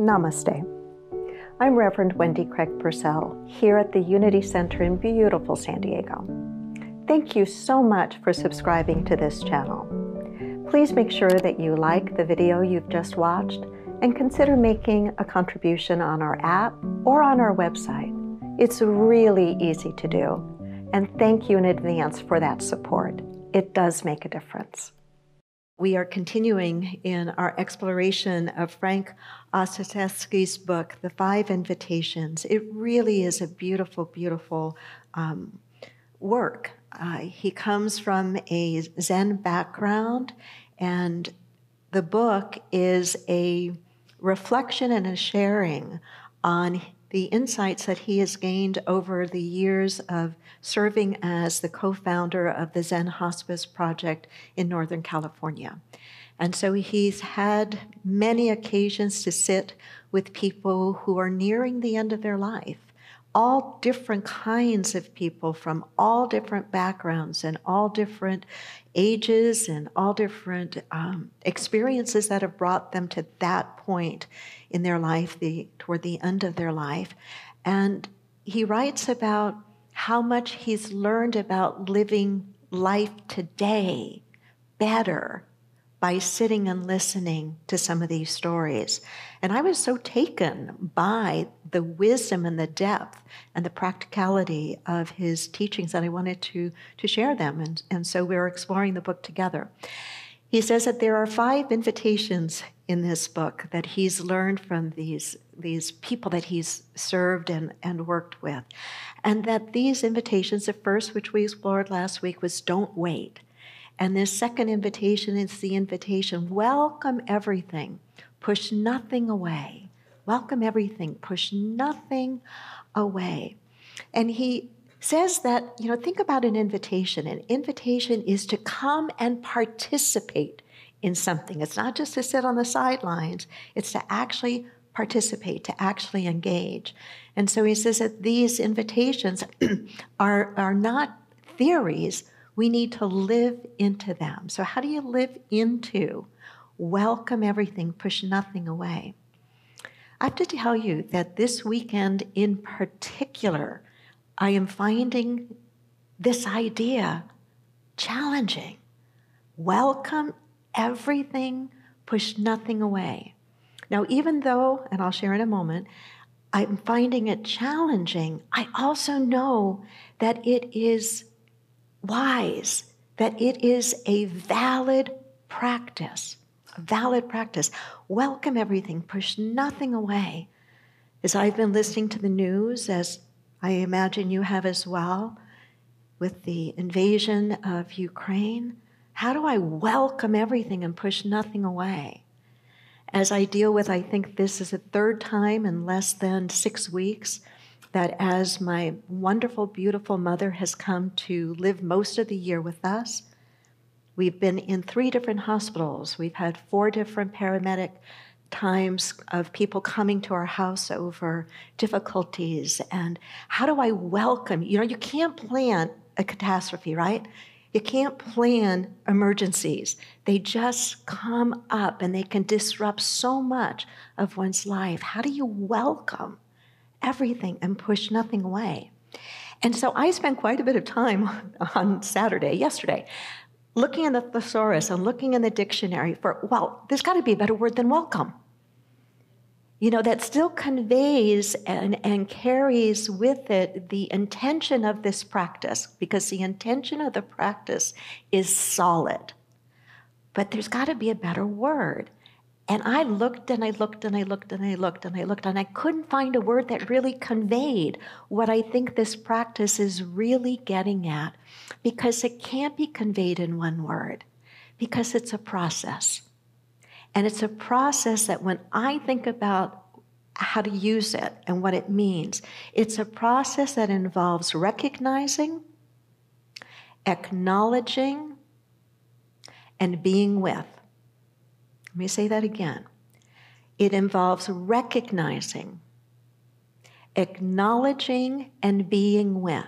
Namaste. I'm Reverend Wendy Craig Purcell here at the Unity Center in beautiful San Diego. Thank you so much for subscribing to this channel. Please make sure that you like the video you've just watched and consider making a contribution on our app or on our website. It's really easy to do, and thank you in advance for that support. It does make a difference. We are continuing in our exploration of Frank Ostaseski's book, The Five Invitations. It really is a beautiful, beautiful um, work. Uh, he comes from a Zen background, and the book is a reflection and a sharing on the insights that he has gained over the years of serving as the co founder of the Zen Hospice Project in Northern California. And so he's had many occasions to sit with people who are nearing the end of their life. All different kinds of people from all different backgrounds and all different ages and all different um, experiences that have brought them to that point in their life, the, toward the end of their life. And he writes about how much he's learned about living life today better by sitting and listening to some of these stories. And I was so taken by the wisdom and the depth and the practicality of his teachings that I wanted to, to share them. And, and so we we're exploring the book together. He says that there are five invitations in this book that he's learned from these, these people that he's served and, and worked with. And that these invitations, the first, which we explored last week, was don't wait. And this second invitation is the invitation welcome everything, push nothing away. Welcome everything, push nothing away. And he says that, you know, think about an invitation. An invitation is to come and participate in something. It's not just to sit on the sidelines, it's to actually participate, to actually engage. And so he says that these invitations are, are not theories, we need to live into them. So, how do you live into welcome everything, push nothing away? I have to tell you that this weekend in particular, I am finding this idea challenging. Welcome everything, push nothing away. Now, even though, and I'll share in a moment, I'm finding it challenging, I also know that it is wise that it is a valid practice. A valid practice. Welcome everything, push nothing away. As I've been listening to the news, as I imagine you have as well, with the invasion of Ukraine, how do I welcome everything and push nothing away? As I deal with, I think this is the third time in less than six weeks that as my wonderful, beautiful mother has come to live most of the year with us, we've been in three different hospitals. We've had four different paramedic times of people coming to our house over difficulties and how do I welcome? You know, you can't plan a catastrophe, right? You can't plan emergencies. They just come up and they can disrupt so much of one's life. How do you welcome? Everything and push nothing away. And so I spent quite a bit of time on Saturday, yesterday, looking in the thesaurus and looking in the dictionary for, well, there's got to be a better word than welcome. You know, that still conveys and, and carries with it the intention of this practice, because the intention of the practice is solid. But there's got to be a better word. And I looked and I looked and I looked and I looked and I looked and I couldn't find a word that really conveyed what I think this practice is really getting at because it can't be conveyed in one word because it's a process. And it's a process that when I think about how to use it and what it means, it's a process that involves recognizing, acknowledging, and being with. Let me say that again. It involves recognizing, acknowledging, and being with.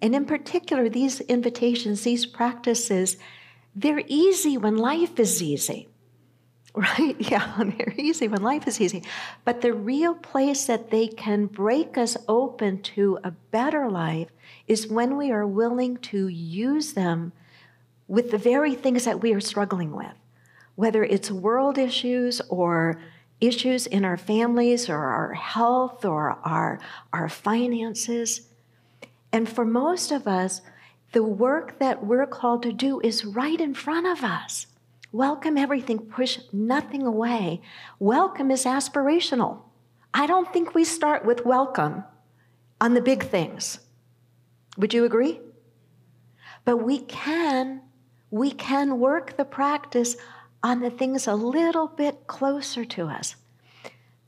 And in particular, these invitations, these practices, they're easy when life is easy. Right? Yeah, they're easy when life is easy. But the real place that they can break us open to a better life is when we are willing to use them with the very things that we are struggling with, whether it's world issues or issues in our families or our health or our, our finances. And for most of us, the work that we're called to do is right in front of us. Welcome everything, push nothing away. Welcome is aspirational. I don't think we start with welcome on the big things. Would you agree? But we can we can work the practice on the things a little bit closer to us.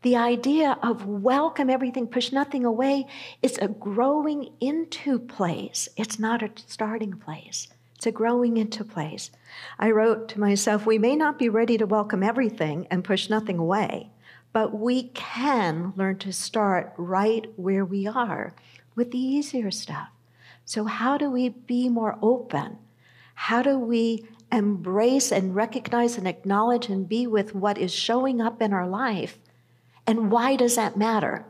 The idea of welcome everything, push nothing away, is a growing into place. It's not a starting place. It's a growing into place. I wrote to myself, we may not be ready to welcome everything and push nothing away, but we can learn to start right where we are with the easier stuff. So, how do we be more open? How do we embrace and recognize and acknowledge and be with what is showing up in our life? And why does that matter?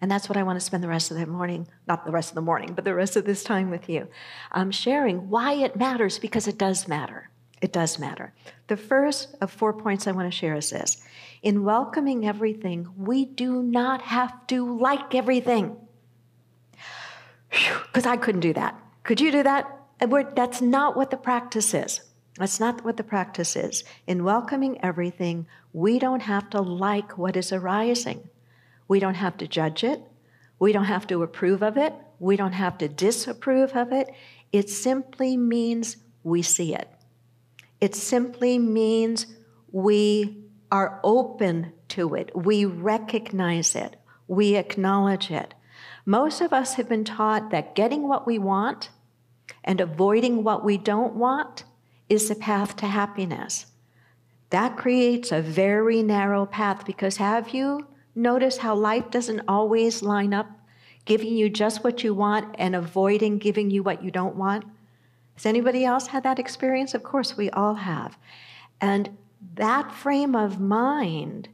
And that's what I want to spend the rest of the morning, not the rest of the morning, but the rest of this time with you, um, sharing why it matters because it does matter. It does matter. The first of four points I want to share is this In welcoming everything, we do not have to like everything. Because I couldn't do that. Could you do that? that's not what the practice is. That's not what the practice is. In welcoming everything, we don't have to like what is arising. We don't have to judge it. We don't have to approve of it. We don't have to disapprove of it. It simply means we see it. It simply means we are open to it. We recognize it. We acknowledge it. Most of us have been taught that getting what we want and avoiding what we don't want is the path to happiness. That creates a very narrow path because have you noticed how life doesn't always line up, giving you just what you want and avoiding giving you what you don't want? Has anybody else had that experience? Of course, we all have. And that frame of mind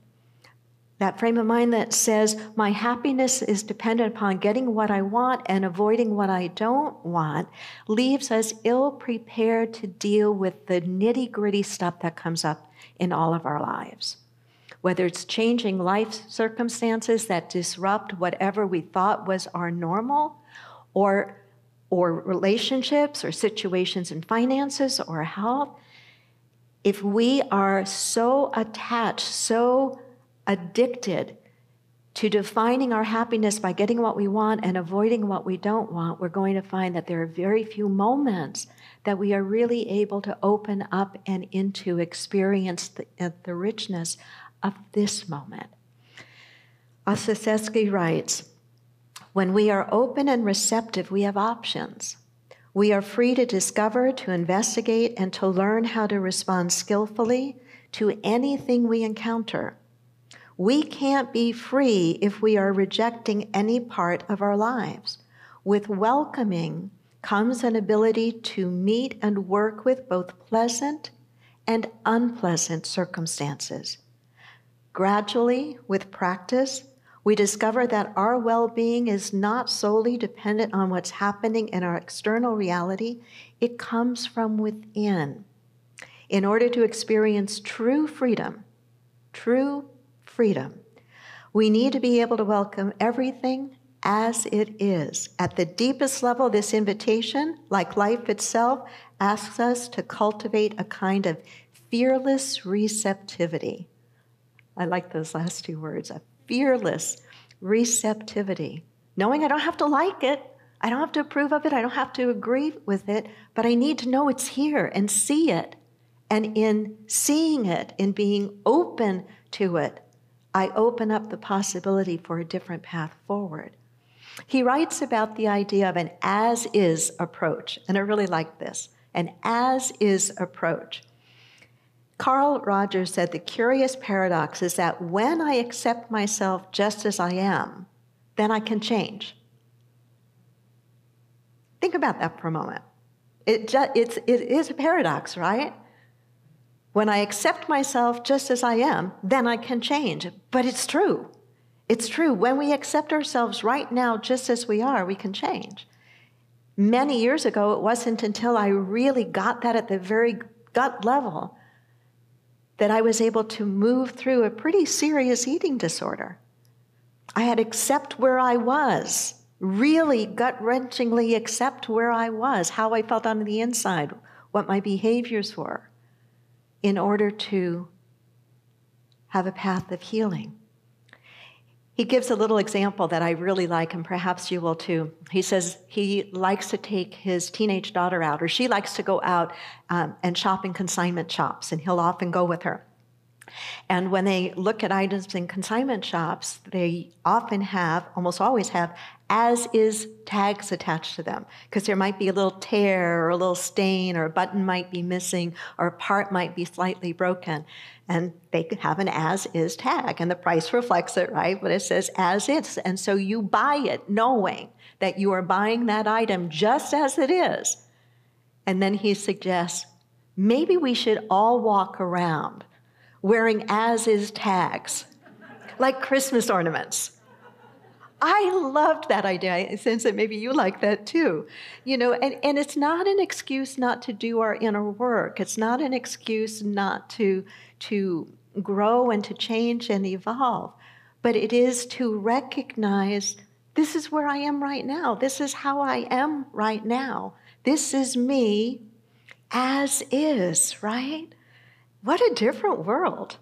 that frame of mind that says, my happiness is dependent upon getting what I want and avoiding what I don't want, leaves us ill prepared to deal with the nitty gritty stuff that comes up in all of our lives. Whether it's changing life circumstances that disrupt whatever we thought was our normal, or, or relationships or situations in finances or health, if we are so attached, so addicted to defining our happiness by getting what we want and avoiding what we don't want, we're going to find that there are very few moments that we are really able to open up and into experience the, uh, the richness of this moment. Ostaseski writes, when we are open and receptive, we have options. We are free to discover, to investigate, and to learn how to respond skillfully to anything we encounter. We can't be free if we are rejecting any part of our lives. With welcoming comes an ability to meet and work with both pleasant and unpleasant circumstances. Gradually, with practice, we discover that our well being is not solely dependent on what's happening in our external reality, it comes from within. In order to experience true freedom, true freedom. We need to be able to welcome everything as it is. At the deepest level, this invitation, like life itself, asks us to cultivate a kind of fearless receptivity. I like those last two words a fearless receptivity. Knowing I don't have to like it, I don't have to approve of it, I don't have to agree with it, but I need to know it's here and see it. And in seeing it, in being open to it, I open up the possibility for a different path forward. He writes about the idea of an as is approach, and I really like this an as is approach. Carl Rogers said the curious paradox is that when I accept myself just as I am, then I can change. Think about that for a moment. It, just, it's, it is a paradox, right? When I accept myself just as I am, then I can change. But it's true. It's true. When we accept ourselves right now, just as we are, we can change. Many years ago, it wasn't until I really got that at the very gut level that I was able to move through a pretty serious eating disorder. I had accept where I was, really gut wrenchingly accept where I was, how I felt on the inside, what my behaviors were in order to have a path of healing. He gives a little example that I really like, and perhaps you will too. He says he likes to take his teenage daughter out, or she likes to go out um, and shop in consignment shops, and he'll often go with her. And when they look at items in consignment shops, they often have, almost always have, as is tags attached to them. Because there might be a little tear or a little stain or a button might be missing or a part might be slightly broken. And they have an as is tag and the price reflects it, right? But it says as is. And so you buy it knowing that you are buying that item just as it is. And then he suggests maybe we should all walk around wearing as is tags, like Christmas ornaments. I loved that idea. I sense that maybe you like that too. You know, and, and it's not an excuse not to do our inner work. It's not an excuse not to, to grow and to change and evolve. But it is to recognize this is where I am right now. This is how I am right now. This is me as is, right? What a different world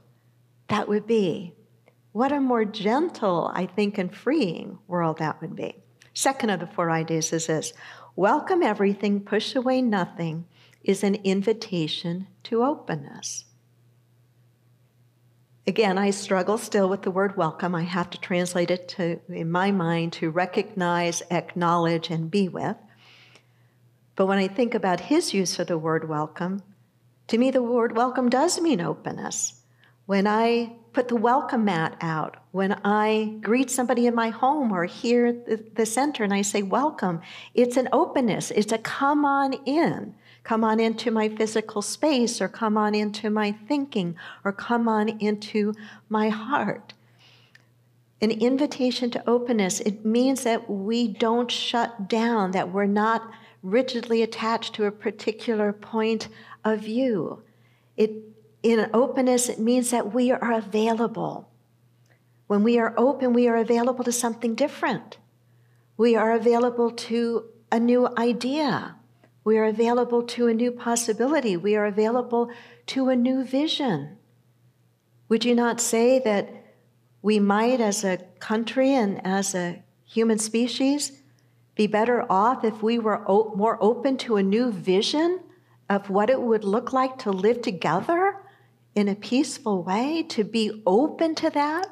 that would be. What a more gentle, I think, and freeing world that would be. Second of the four ideas is this welcome everything, push away nothing is an invitation to openness. Again, I struggle still with the word welcome. I have to translate it to, in my mind, to recognize, acknowledge, and be with. But when I think about his use of the word welcome, to me, the word welcome does mean openness. When I put the welcome mat out, when I greet somebody in my home or here at the, the center and I say welcome, it's an openness. It's a come on in. Come on into my physical space or come on into my thinking or come on into my heart. An invitation to openness, it means that we don't shut down, that we're not rigidly attached to a particular point of view. It, in openness, it means that we are available. When we are open, we are available to something different. We are available to a new idea. We are available to a new possibility. We are available to a new vision. Would you not say that we might, as a country and as a human species, be better off if we were more open to a new vision of what it would look like to live together in a peaceful way, to be open to that,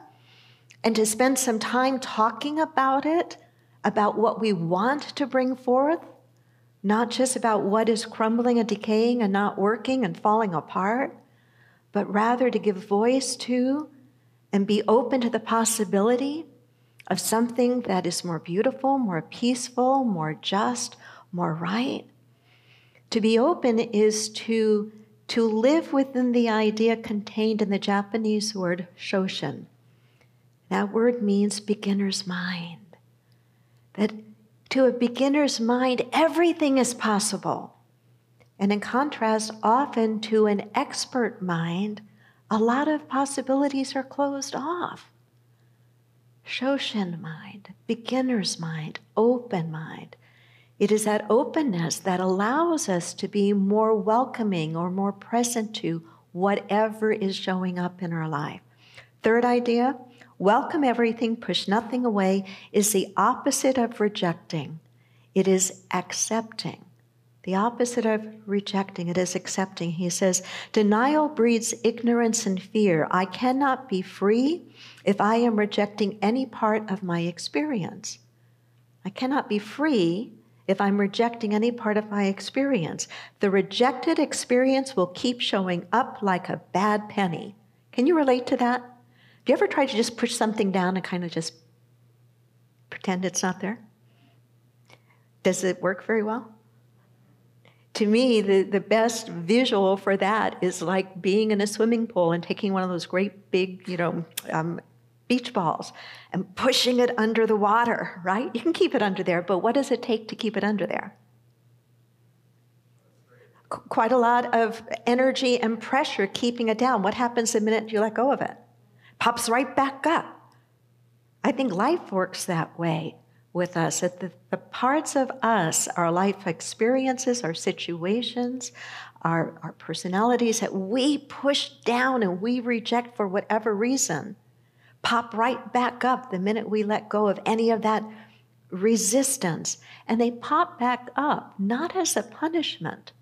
and to spend some time talking about it, about what we want to bring forth, not just about what is crumbling and decaying and not working and falling apart, but rather to give voice to and be open to the possibility of something that is more beautiful, more peaceful, more just, more right. To be open is to, to live within the idea contained in the Japanese word shoshin. That word means beginner's mind. That to a beginner's mind, everything is possible. And in contrast, often to an expert mind, a lot of possibilities are closed off. Shoshin mind, beginner's mind, open mind. It is that openness that allows us to be more welcoming or more present to whatever is showing up in our life. Third idea welcome everything, push nothing away is the opposite of rejecting. It is accepting. The opposite of rejecting, it is accepting. He says, Denial breeds ignorance and fear. I cannot be free if I am rejecting any part of my experience. I cannot be free if I'm rejecting any part of my experience. The rejected experience will keep showing up like a bad penny. Can you relate to that? Have you ever tried to just push something down and kind of just pretend it's not there? Does it work very well? to me, the, the best visual for that is like being in a swimming pool and taking one of those great big, you know, um, beach balls and pushing it under the water, right? You can keep it under there, but what does it take to keep it under there? Qu- quite a lot of energy and pressure keeping it down. What happens the minute you let go of it? Pops right back up. I think life works that way with us, that the, the parts of us, our life experiences, our situations, our, our personalities that we push down and we reject for whatever reason, pop right back up the minute we let go of any of that resistance. And they pop back up, not as a punishment.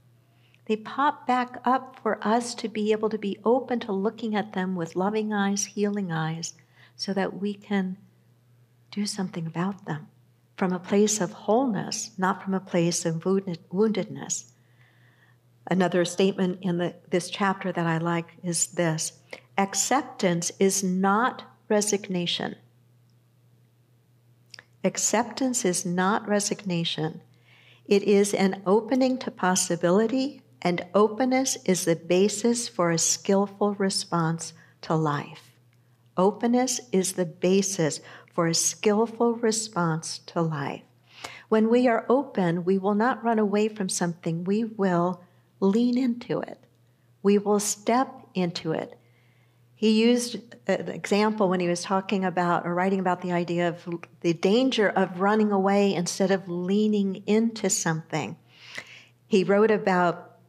They pop back up for us to be able to be open to looking at them with loving eyes, healing eyes, so that we can do something about them from a place of wholeness, not from a place of woundedness. Another statement in the, this chapter that I like is this acceptance is not resignation. Acceptance is not resignation. It is an opening to possibility, and openness is the basis for a skillful response to life. Openness is the basis for a skillful response to life. When we are open, we will not run away from something, we will lean into it. We will step into it. He used an example when he was talking about or writing about the idea of the danger of running away instead of leaning into something. He wrote about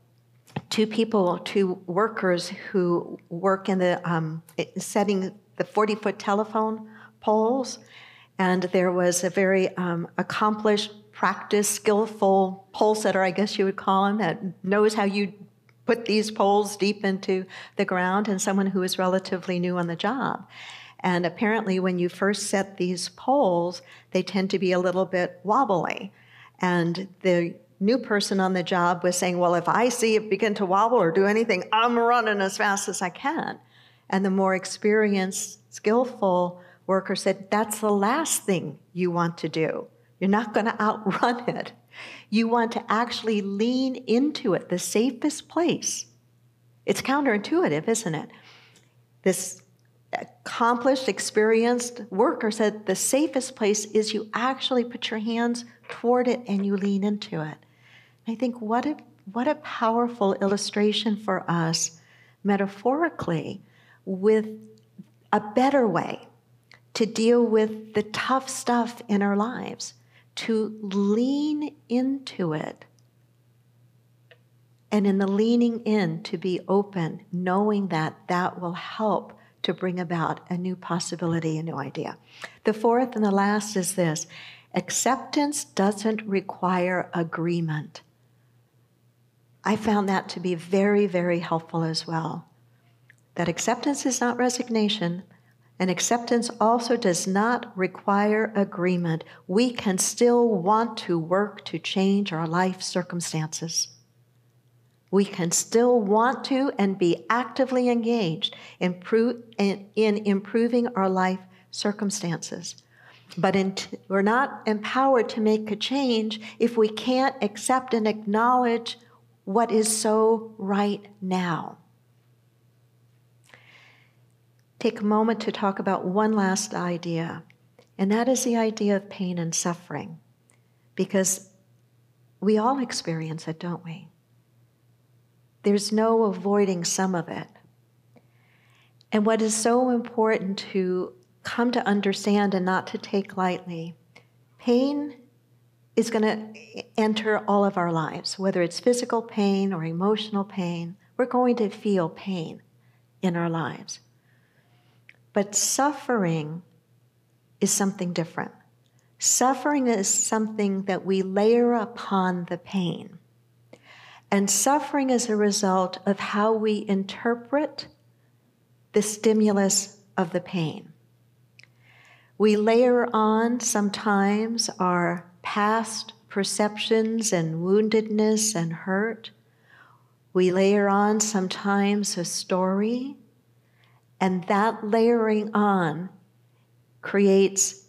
two people, two workers who work in the um, setting the 40 foot telephone poles. And there was a very um, accomplished, practiced, skillful pole setter, I guess you would call him, that knows how you put these poles deep into the ground, and someone who is relatively new on the job. And apparently, when you first set these poles, they tend to be a little bit wobbly. And the new person on the job was saying, Well, if I see it begin to wobble or do anything, I'm running as fast as I can. And the more experienced, skillful worker said, That's the last thing you want to do. You're not going to outrun it. You want to actually lean into it, the safest place. It's counterintuitive, isn't it? This accomplished, experienced worker said the safest place is you actually put your hands toward it and you lean into it. I think what a, what a powerful illustration for us, metaphorically, with a better way to deal with the tough stuff in our lives, to lean into it. And in the leaning in, to be open, knowing that that will help to bring about a new possibility, a new idea. The fourth and the last is this acceptance doesn't require agreement. I found that to be very, very helpful as well. That acceptance is not resignation, and acceptance also does not require agreement. We can still want to work to change our life circumstances. We can still want to and be actively engaged in, in improving our life circumstances. But in we're not empowered to make a change if we can't accept and acknowledge what is so right now take a moment to talk about one last idea, and that is the idea of pain and suffering. Because we all experience it, don't we? There's no avoiding some of it. And what is so important to come to understand and not to take lightly pain is going to enter all of our lives, whether it's physical pain or emotional pain. We're going to feel pain in our lives. But suffering is something different. Suffering is something that we layer upon the pain. And suffering is a result of how we interpret the stimulus of the pain. We layer on sometimes our past perceptions and woundedness and hurt. We layer on sometimes a story and that layering on creates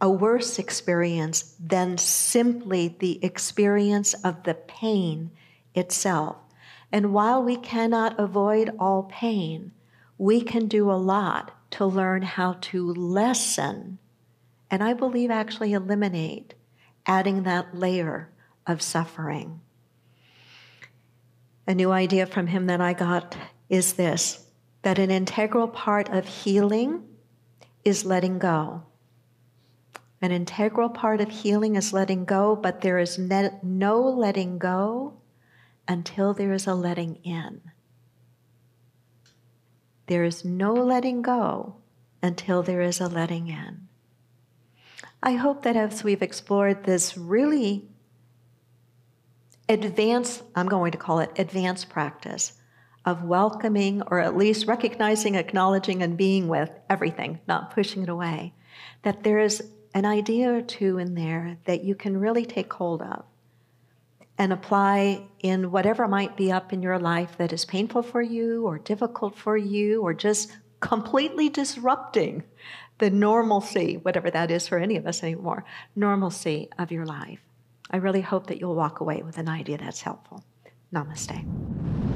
a worse experience than simply the experience of the pain itself. And while we cannot avoid all pain, we can do a lot to learn how to lessen, and I believe actually eliminate, adding that layer of suffering. A new idea from him that I got is this that an integral part of healing is letting go. An integral part of healing is letting go, but there is no letting go until there is a letting in. There is no letting go until there is a letting in. I hope that as we've explored this really advanced, I'm going to call it advanced practice of welcoming or at least recognizing, acknowledging, and being with everything, not pushing it away, that there is an idea or two in there that you can really take hold of and apply in whatever might be up in your life that is painful for you or difficult for you or just completely disrupting the normalcy, whatever that is for any of us anymore, normalcy of your life. I really hope that you'll walk away with an idea that's helpful. Namaste.